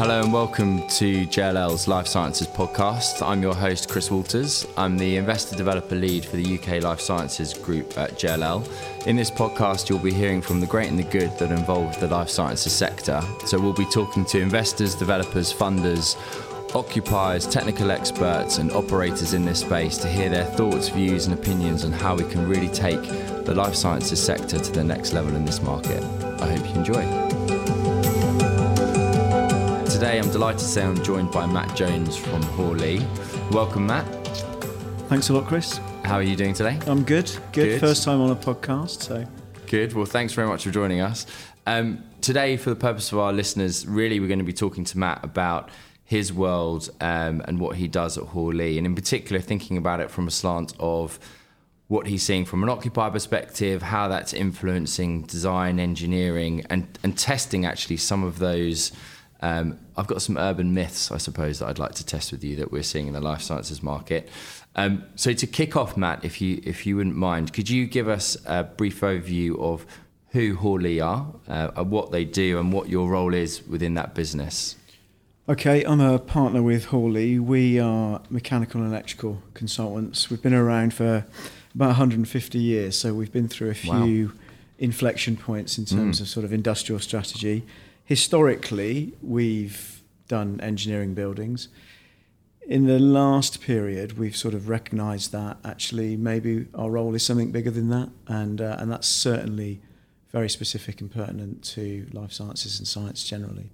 Hello and welcome to JLL's Life Sciences podcast. I'm your host, Chris Walters. I'm the investor developer lead for the UK Life Sciences group at JLL. In this podcast, you'll be hearing from the great and the good that involve the life sciences sector. So we'll be talking to investors, developers, funders, occupiers, technical experts, and operators in this space to hear their thoughts, views, and opinions on how we can really take the life sciences sector to the next level in this market. I hope you enjoy. Today, I'm delighted to say I'm joined by Matt Jones from Hoare Lea. Welcome, Matt. Thanks a lot, Chris. How are you doing today? I'm good. Good. Good. First time on a podcast, so Good. Well, thanks very much for joining us. Um, today, for the purpose of our listeners, really, we're going to be talking to Matt about his world um, and what he does at Hoare Lea, and in particular, thinking about it from a slant of what he's seeing from an occupier perspective, how that's influencing design, engineering, and and testing actually some of those. Um, I've got some urban myths, I suppose, that I'd like to test with you that we're seeing in the life sciences market. Um, so to kick off, Matt, if you if you wouldn't mind, could you give us a brief overview of who Hoare Lea are, uh, and what they do, and what your role is within that business? okay. I'm a partner with Hoare Lea. We are mechanical and electrical consultants. We've been around for about 150 years, so we've been through a few inflection points in terms Mm. of sort of industrial strategy. Historically, we've done engineering buildings. In the last period, we've sort of recognised that actually maybe our role is something bigger than that, and uh, and that's certainly very specific and pertinent to life sciences and science generally.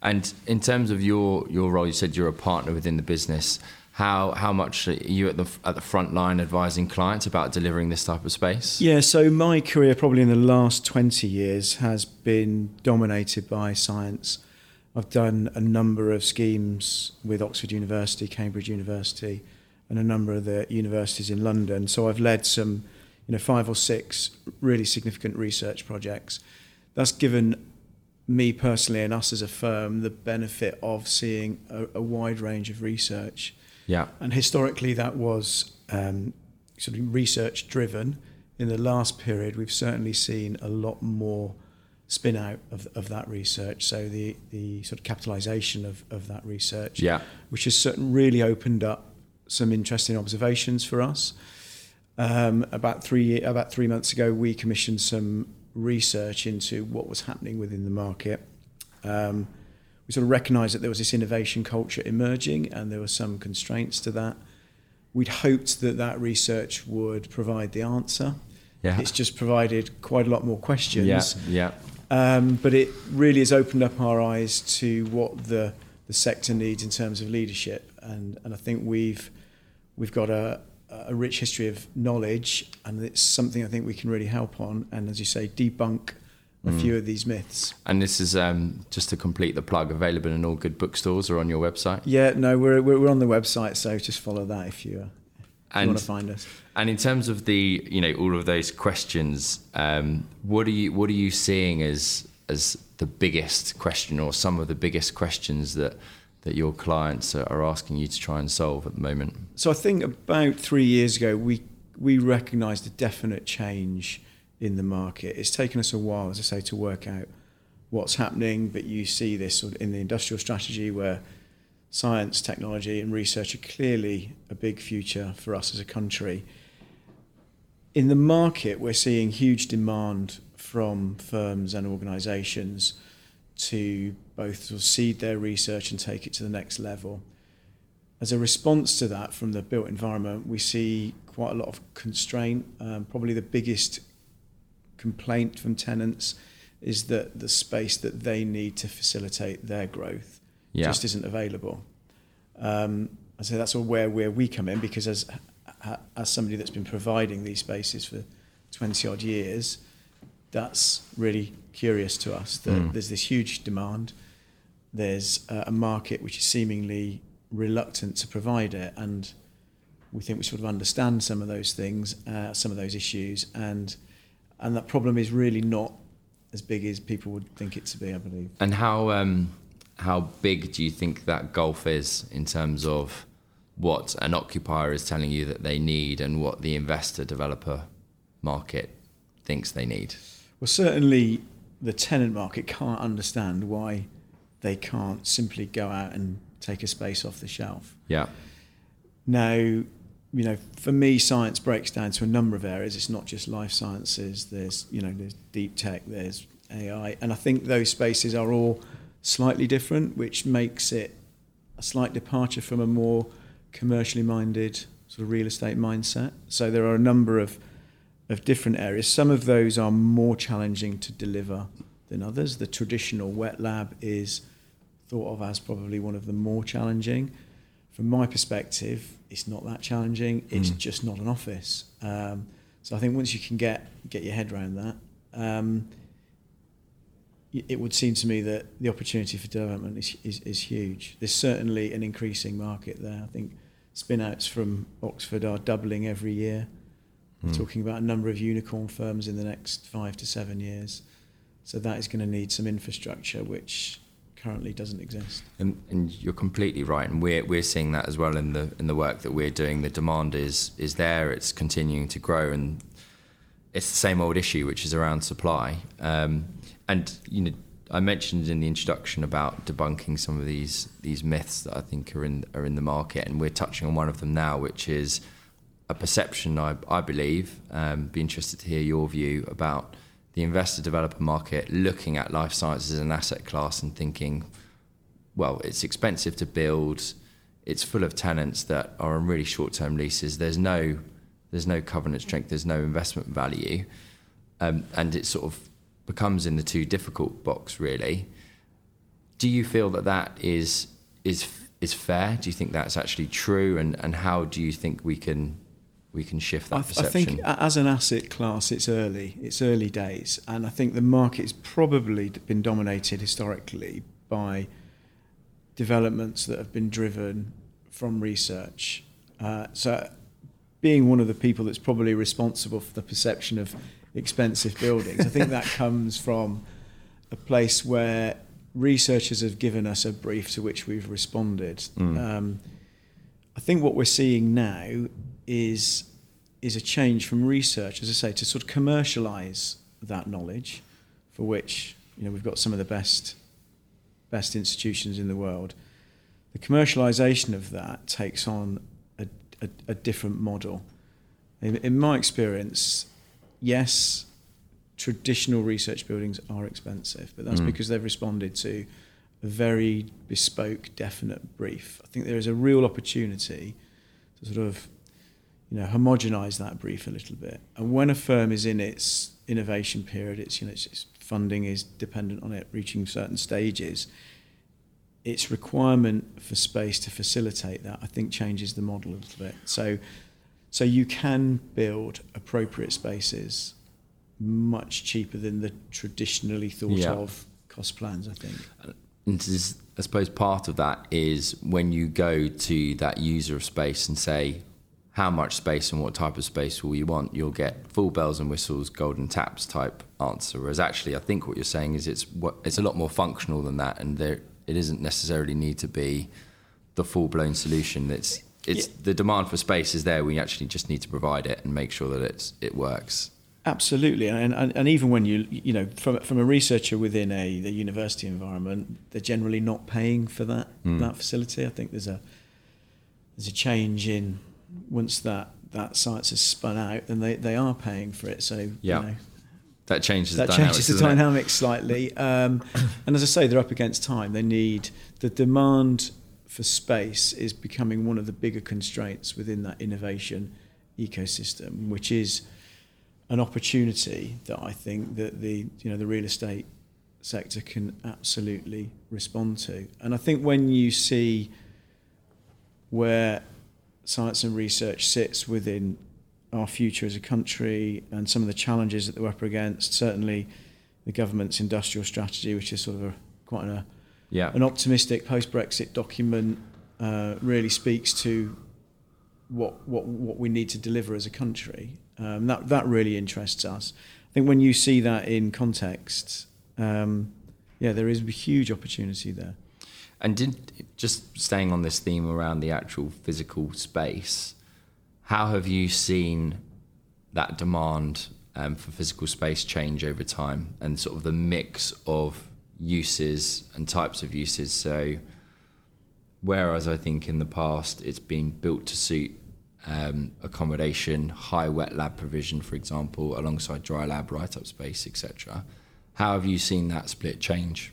And in terms of your your role, you said you're a partner within the business. How how much are you at the at the front line advising clients about delivering this type of space? Yeah, so my career probably in the last 20 years has been dominated by science. I've done a number of schemes with Oxford University, Cambridge University, and a number of the universities in London. So I've led some, you know, five or six really significant research projects. That's given me personally and us as a firm the benefit of seeing a, a wide range of research Yeah. and historically, that was um, sort of research driven. In the last period, we've certainly seen a lot more spin out of, of that research. So the, the sort of capitalization of, of that research, Yeah. which has really opened up some interesting observations for us. Um, about three about three months ago, we commissioned some research into what was happening within the market. Um, we sort of recognised that there was this innovation culture emerging, and there were some constraints to that. We'd hoped that that research would provide the answer. Yeah. It's just provided quite a lot more questions. Yeah. Yeah. Um, but it really has opened up our eyes to what the, the sector needs in terms of leadership. And, and I think we've, we've got a, a rich history of knowledge, and it's something I think we can really help on. And as you say, debunk a few of these myths. And this is um, just to complete the plug, available in all good bookstores or on your website. Yeah, no, we're, we're, we're on the website, so just follow that if you, uh, if you And want to find us. and in terms of the you know all of those questions, um, what are you what are you seeing as as the biggest question or some of the biggest questions that that your clients are are asking you to try and solve at the moment? So I think about three years ago, we we recognised a definite change in the market. It's taken us a while, as I say, to work out what's happening, but you see this sort of in the industrial strategy where science, technology, and research are clearly a big future for us as a country. In the market, we're seeing huge demand from firms and organisations to both sort of seed their research and take it to the next level as a response to that from the built environment, we see quite a lot of constraint. Um, probably the biggest complaint from tenants is that the space that they need to facilitate their growth Yeah. just isn't available. Um, I say that's all where, where we come in because as as somebody that's been providing these spaces for 20 odd years, that's really curious to us that Mm. there's this huge demand. There's a market which is seemingly reluctant to provide it, and we think we sort of understand some of those things, uh, some of those issues, and and that problem is really not as big as people would think it to be. I believe. And how um, how big do you think that gulf is in terms of what an occupier is telling you that they need and what the investor developer market thinks they need? Well, certainly the tenant market can't understand why they can't simply go out and take a space off the shelf. Yeah. Now, you know, for me, science breaks down to a number of areas. It's not just life sciences. There's, you know, there's deep tech. There's AI, and I think those spaces are all slightly different, which makes it a slight departure from a more commercially minded sort of real estate mindset. So there are a number of of different areas. Some of those are more challenging to deliver than others. The traditional wet lab is thought of as probably one of the more challenging. From my perspective, it's not that challenging. It's mm. just not an office. Um, so I think once you can get get your head around that, um, it would seem to me that the opportunity for development is, is, is huge. There's certainly an increasing market there. I think spin outs from Oxford are doubling every year. Mm. Talking about a number of unicorn firms in the next five to seven years. So that is going to need some infrastructure which currently doesn't exist. And, and, you're completely right, and we're we're seeing that as well in the in the work that we're doing. The demand is is there; it's continuing to grow, and it's the same old issue, which is around supply. Um, and you know, I mentioned in the introduction about debunking some of these these myths that I think are in are in the market, and we're touching on one of them now, which is a perception I, I believe. Um, be interested to hear your view about the investor developer market looking at life sciences as an asset class and thinking, well, it's expensive to build. It's full of tenants that are on really short term leases. There's no there's no covenant strength. There's no investment value, um, and it sort of becomes in the too difficult box really. Do you feel that that is is is fair? Do you think that's actually true? And and how do you think we can we can shift that I, perception? I think as an asset class, it's early. It's early days, and I think the market's probably been dominated historically by developments that have been driven from research. Uh, so, being one of the people that's probably responsible for the perception of expensive buildings. I think that comes from a place where researchers have given us a brief to which we've responded. Mm. Um, I think what we're seeing now is is a change from research, as I say, to sort of commercialise that knowledge, for which you know we've got some of the best best institutions in the world. The commercialisation of that takes on a, a, a different model. In, in my experience, yes, traditional research buildings are expensive, but that's mm. because they've responded to a very bespoke, definite brief. I think there is a real opportunity to sort of, you know, homogenize that brief a little bit. And when a firm is in its innovation period, its you know, its, its funding is dependent on it reaching certain stages. Its requirement for space to facilitate that, I think, changes the model a little bit. So so you can build appropriate spaces much cheaper than the traditionally thought yeah. of cost plans, I think. And is, I suppose part of that is when you go to that user of space and say, how much space and what type of space will you want, you'll get full bells and whistles, golden taps type answer. Whereas actually, I think what you're saying is it's it's a lot more functional than that, and there it doesn't necessarily need to be the full blown solution. It's it's yeah. the demand for space is there. We actually just need to provide it and make sure that it's it works. Absolutely, and, and, and even when you you know from from a researcher within a the university environment, they're generally not paying for that mm. that facility. I think there's a there's a change in once that that science has spun out, then they, they are paying for it. So yeah. You know, that changes that the changes the dynamics slightly. Um, and as I say, they're up against time. They need the demand for space is becoming one of the bigger constraints within that innovation ecosystem, which is an opportunity that I think that the you know the real estate sector can absolutely respond to. And I think when you see where science and research sits within our future as a country and some of the challenges that we're up against, certainly the government's industrial strategy, which is sort of a, quite a yeah. an optimistic post-Brexit document uh, really speaks to what, what, what we need to deliver as a country. Um, that, that really interests us. I think when you see that in context, um, yeah, there is a huge opportunity there. And did, just staying on this theme around the actual physical space, how have you seen that demand um, for physical space change over time and sort of the mix of uses and types of uses. So, whereas I think in the past it's been built to suit um, accommodation, high wet lab provision, for example, alongside dry lab, write up space, etc. How have you seen that split change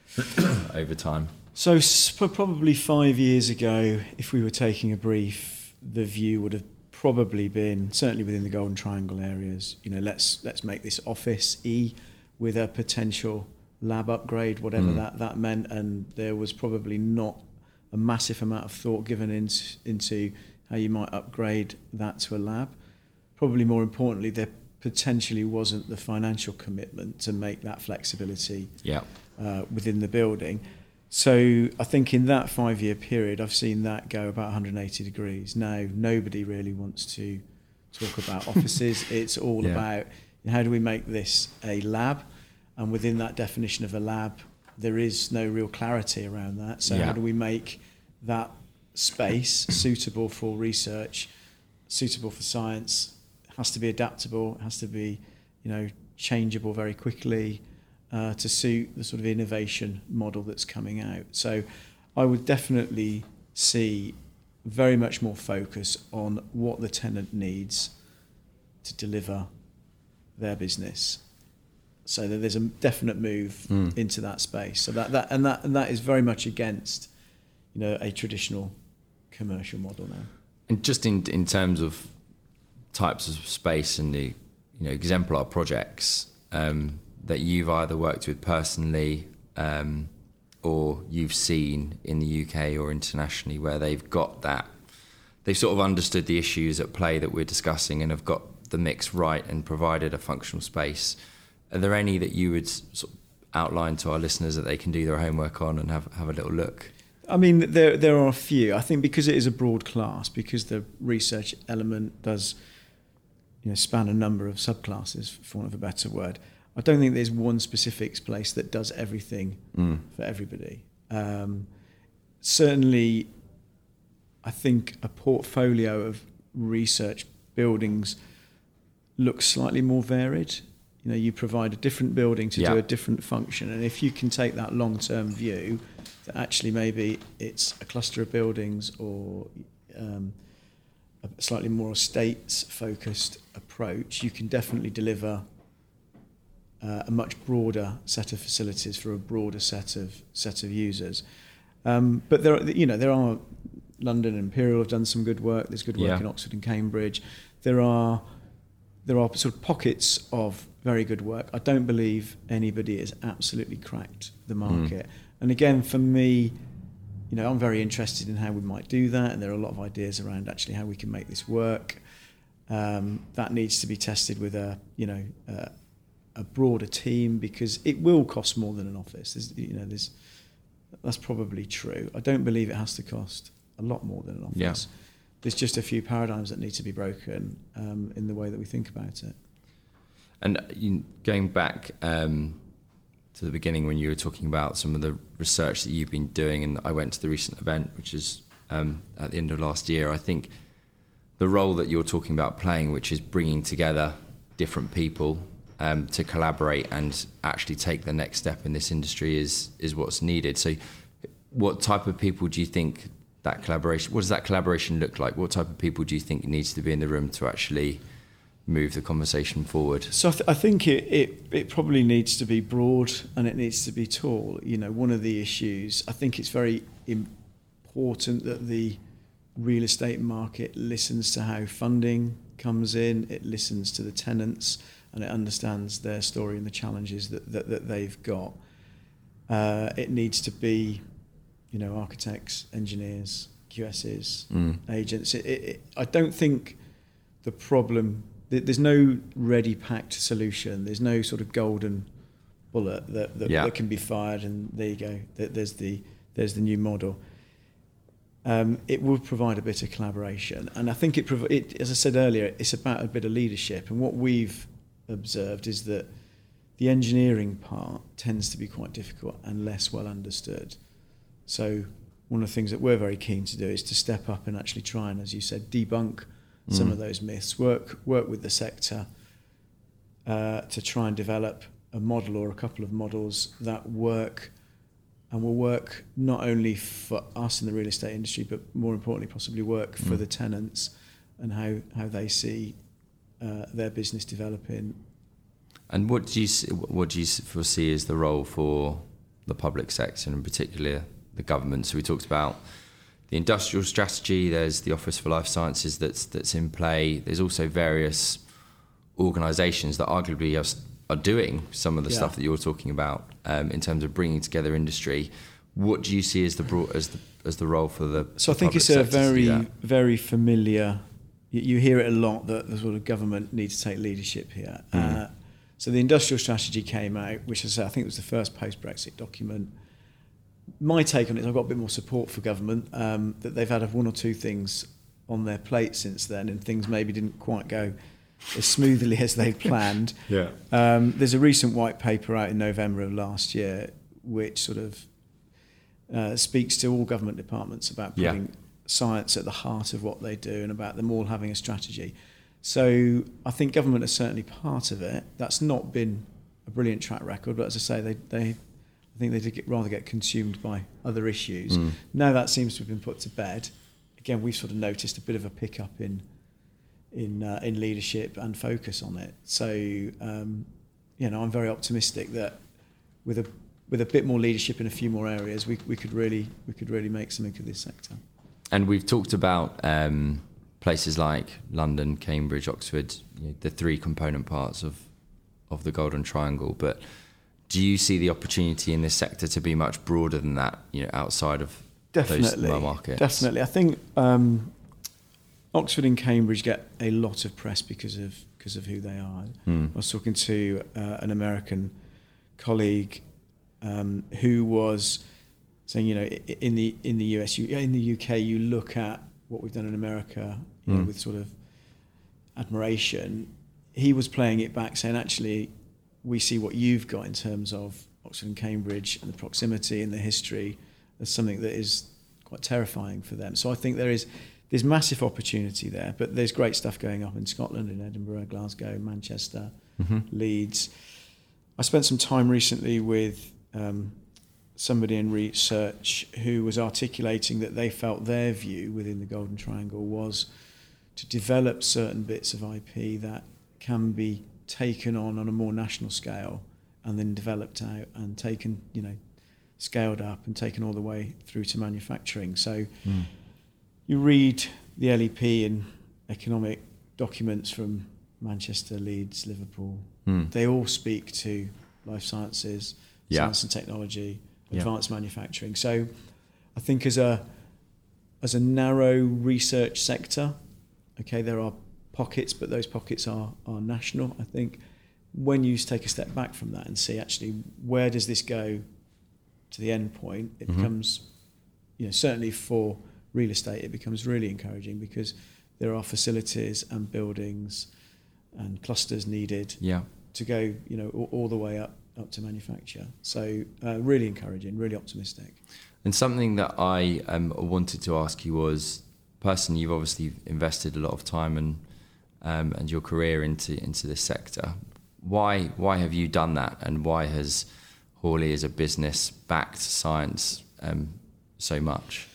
over time? So, probably five years ago, if we were taking a brief, the view would have probably been certainly within the Golden Triangle areas. You know, let's let's make this office E with a potential lab upgrade, whatever mm. that that meant, and there was probably not a massive amount of thought given into, into how you might upgrade that to a lab. Probably more importantly, there potentially wasn't the financial commitment to make that flexibility yeah. uh, within the building. So I think in that five year period, I've seen that go about 180 degrees. Now, nobody really wants to talk about offices. it's all yeah. about how do we make this a lab? And within that definition of a lab, there is no real clarity around that. So, yeah. how do we make that space suitable for research, suitable for science? It has to be adaptable, it has to be, you know, changeable very quickly uh, to suit the sort of innovation model that's coming out. So I would definitely see very much more focus on what the tenant needs to deliver their business. So that there's a definite move mm. into that space. So that, that and that and that is very much against, you know, a traditional commercial model now. And just in in terms of types of space and the you know exemplar projects, um, that you've either worked with personally um, or you've seen in the UK or internationally where they've got that, they've sort of understood the issues at play that we're discussing and have got the mix right and provided a functional space. Are there any that you would sort of outline to our listeners that they can do their homework on and have, have a little look? I mean, there there are a few. I think because it is a broad class, because the research element does, you know, span a number of subclasses, for want of a better word. I don't think there's one specific place that does everything mm. for everybody. Um, certainly, I think a portfolio of research buildings looks slightly more varied. You know, you provide a different building to yeah. do a different function, and if you can take that long-term view, that actually maybe it's a cluster of buildings or um, a slightly more estates-focused approach, you can definitely deliver uh, a much broader set of facilities for a broader set of set of users. Um, but there, are, you know, there are London and Imperial have done some good work. There's good work yeah. in Oxford and Cambridge. There are there are sort of pockets of very good work. I don't believe anybody has absolutely cracked the hmm. market. Mm. And again, for me, you know, I'm very interested in how we might do that, and there are a lot of ideas around actually how we can make this work. Um, that needs to be tested with a, you know, uh, a broader team because it will cost more than an office. There's, you know, there's, that's probably true. I don't believe it has to cost a lot more than an office. Yeah. There's just a few paradigms that need to be broken um, in the way that we think about it. And going back um, to the beginning when you were talking about some of the research that you've been doing, and I went to the recent event, which is um, at the end of last year, I think the role that you're talking about playing, which is bringing together different people um, to collaborate and actually take the next step in this industry is is what's needed. So, what type of people do you think that collaboration? What does that collaboration look like? What type of people do you think needs to be in the room to actually move the conversation forward? So I, th- I think it, it it probably needs to be broad and it needs to be tall. You know, one of the issues I think it's very important that the real estate market listens to how funding comes in. It listens to the tenants and it understands their story and the challenges that, that, that they've got. Uh, it needs to be, you know, architects, engineers, QSs, mm. agents. It, it, I don't think the problem, there's no ready packed solution. There's no sort of golden bullet that, that, yeah. that can be fired and there you go. There's the, there's the new model. Um, it would provide a bit of collaboration. And I think it, it, as I said earlier, it's about a bit of leadership. And what we've observed is that the engineering part tends to be quite difficult and less well understood. So one of the things that we're very keen to do is to step up and actually try and, as you said, debunk mm. some of those myths. Work work with the sector uh, to try and develop a model or a couple of models that work and will work not only for us in the real estate industry, but more importantly, possibly work for Mm. the tenants and how, how they see uh, their business developing. And what do you what do you foresee as the role for the public sector, and in particular the government? So we talked about the industrial strategy. There's the Office for Life Sciences that's that's in play. There's also various organisations that arguably are, are doing some of the Yeah. stuff that you're talking about um, in terms of bringing together industry. What do you see as the broad, as the as the role for the? So I think it's a sector to do very, very familiar. You, hear it a lot that the sort of government needs to take leadership here. Mm. Uh, so the industrial strategy came out, which is I think was the first post-Brexit document. My take on it is I've got a bit more support for government um, that they've had one or two things on their plate since then, and things maybe didn't quite go as smoothly as they'd planned. Yeah. Um, there's a recent white paper out in November of last year, which sort of uh, speaks to all government departments about Yeah. Science at the heart of what they do and about them all having a strategy. So I think government is certainly part of it. That's not been a brilliant track record, but as I say, they, they I think they did get, rather get consumed by other issues. Mm. Now that seems to have been put to bed. Again, we've sort of noticed a bit of a pickup in in uh, in leadership and focus on it. So um, you know, I'm very optimistic that with a with a bit more leadership in a few more areas, we, we could really we could really make something of this sector. And we've talked about um, places like London, Cambridge, Oxford, you know, the three component parts of of the Golden Triangle. But do you see the opportunity in this sector to be much broader than that? You know, outside of Definitely, those markets. definitely. I think um, Oxford and Cambridge get a lot of press because of because of who they are. Mm. I was talking to uh, an American colleague um, who was saying, you know, in the in the US, you, in the UK, you look at what we've done in America you know, Mm. with sort of admiration. He was playing it back, saying, actually, we see what you've got in terms of Oxford and Cambridge and the proximity and the history as something that is quite terrifying for them. So I think there is there's massive opportunity there, but there's great stuff going up in Scotland, in Edinburgh, Glasgow, Manchester, Mhm. Leeds. I spent some time recently with um, somebody in research who was articulating that they felt their view within the Golden Triangle was to develop certain bits of IP that can be taken on on a more national scale and then developed out and taken, you know, scaled up and taken all the way through to manufacturing. So Mm. you read the LEP in economic documents from Manchester, Leeds, Liverpool. Mm. They all speak to life sciences, Yeah. science and technology, Yeah. advanced manufacturing. So I think as a as a narrow research sector, okay, there are pockets, but those pockets are are national. I think when you take a step back from that and see actually where does this go to the end point, it Mhm. becomes, you know, certainly for real estate, it becomes really encouraging because there are facilities and buildings and clusters needed Yeah. to go, you know, all, all the way up up to manufacture. So uh, really encouraging, really optimistic. And something that I um, wanted to ask you was, personally, you've obviously invested a lot of time and um, and your career into into this sector. Why why have you done that, and why has Hoare Lea as a business backed science um, so much?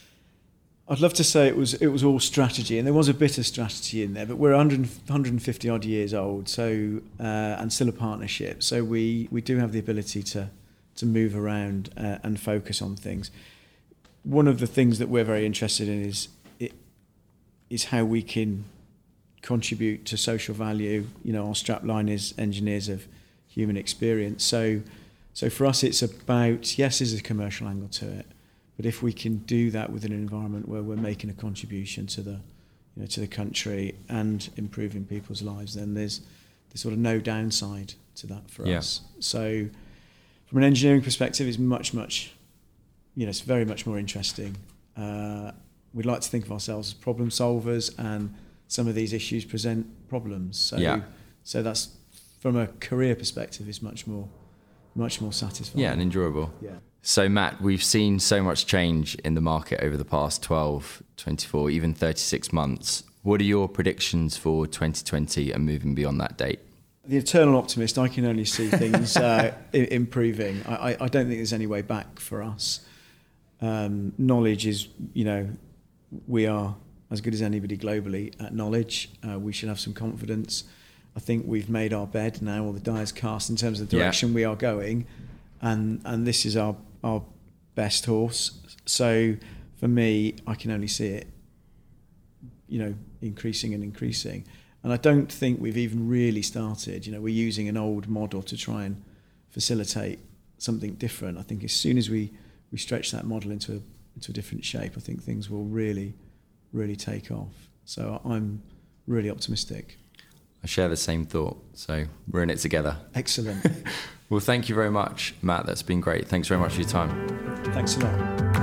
I'd love to say it was it was all strategy, and there was a bit of strategy in there. But we're 100, 150 odd years old, so uh, and still a partnership. So we we do have the ability to to move around uh, and focus on things. One of the things that we're very interested in is it is how we can contribute to social value. You know, our strapline is engineers of human experience. So so for us, it's about yes, there's a commercial angle to it but if we can do that within an environment where we're making a contribution to the, you know, to the country and improving people's lives, then there's there's sort of no downside to that for Yeah. us. So, from an engineering perspective, it's much much, you know, it's very much more interesting. Uh, we'd like to think of ourselves as problem solvers, and some of these issues present problems. So, Yeah. so that's from a career perspective, is much more, much more satisfying. Yeah, and enjoyable. yeah. So, Matt, we've seen so much change in the market over the past 12, 24, even 36 months. What are your predictions for 2020 and moving beyond that date? the eternal optimist, I can only see things uh, improving. I, I, don't think there's any way back for us. Um, knowledge is, you know, we are as good as anybody globally at knowledge. Uh, we should have some confidence. I think we've made our bed now, or the die is cast in terms of the direction yeah. we are going, and and this is our our best horse. So for me, I can only see it, you know, increasing and increasing. And I don't think we've even really started. You know, we're using an old model to try and facilitate something different. I think as soon as we, we stretch that model into a, into a different shape, I think things will really, really take off. So I'm really optimistic. I share the same thought. So we're in it together. Excellent. well, thank you very much, Matt. That's been great. Thanks very much for your time. Thanks a lot.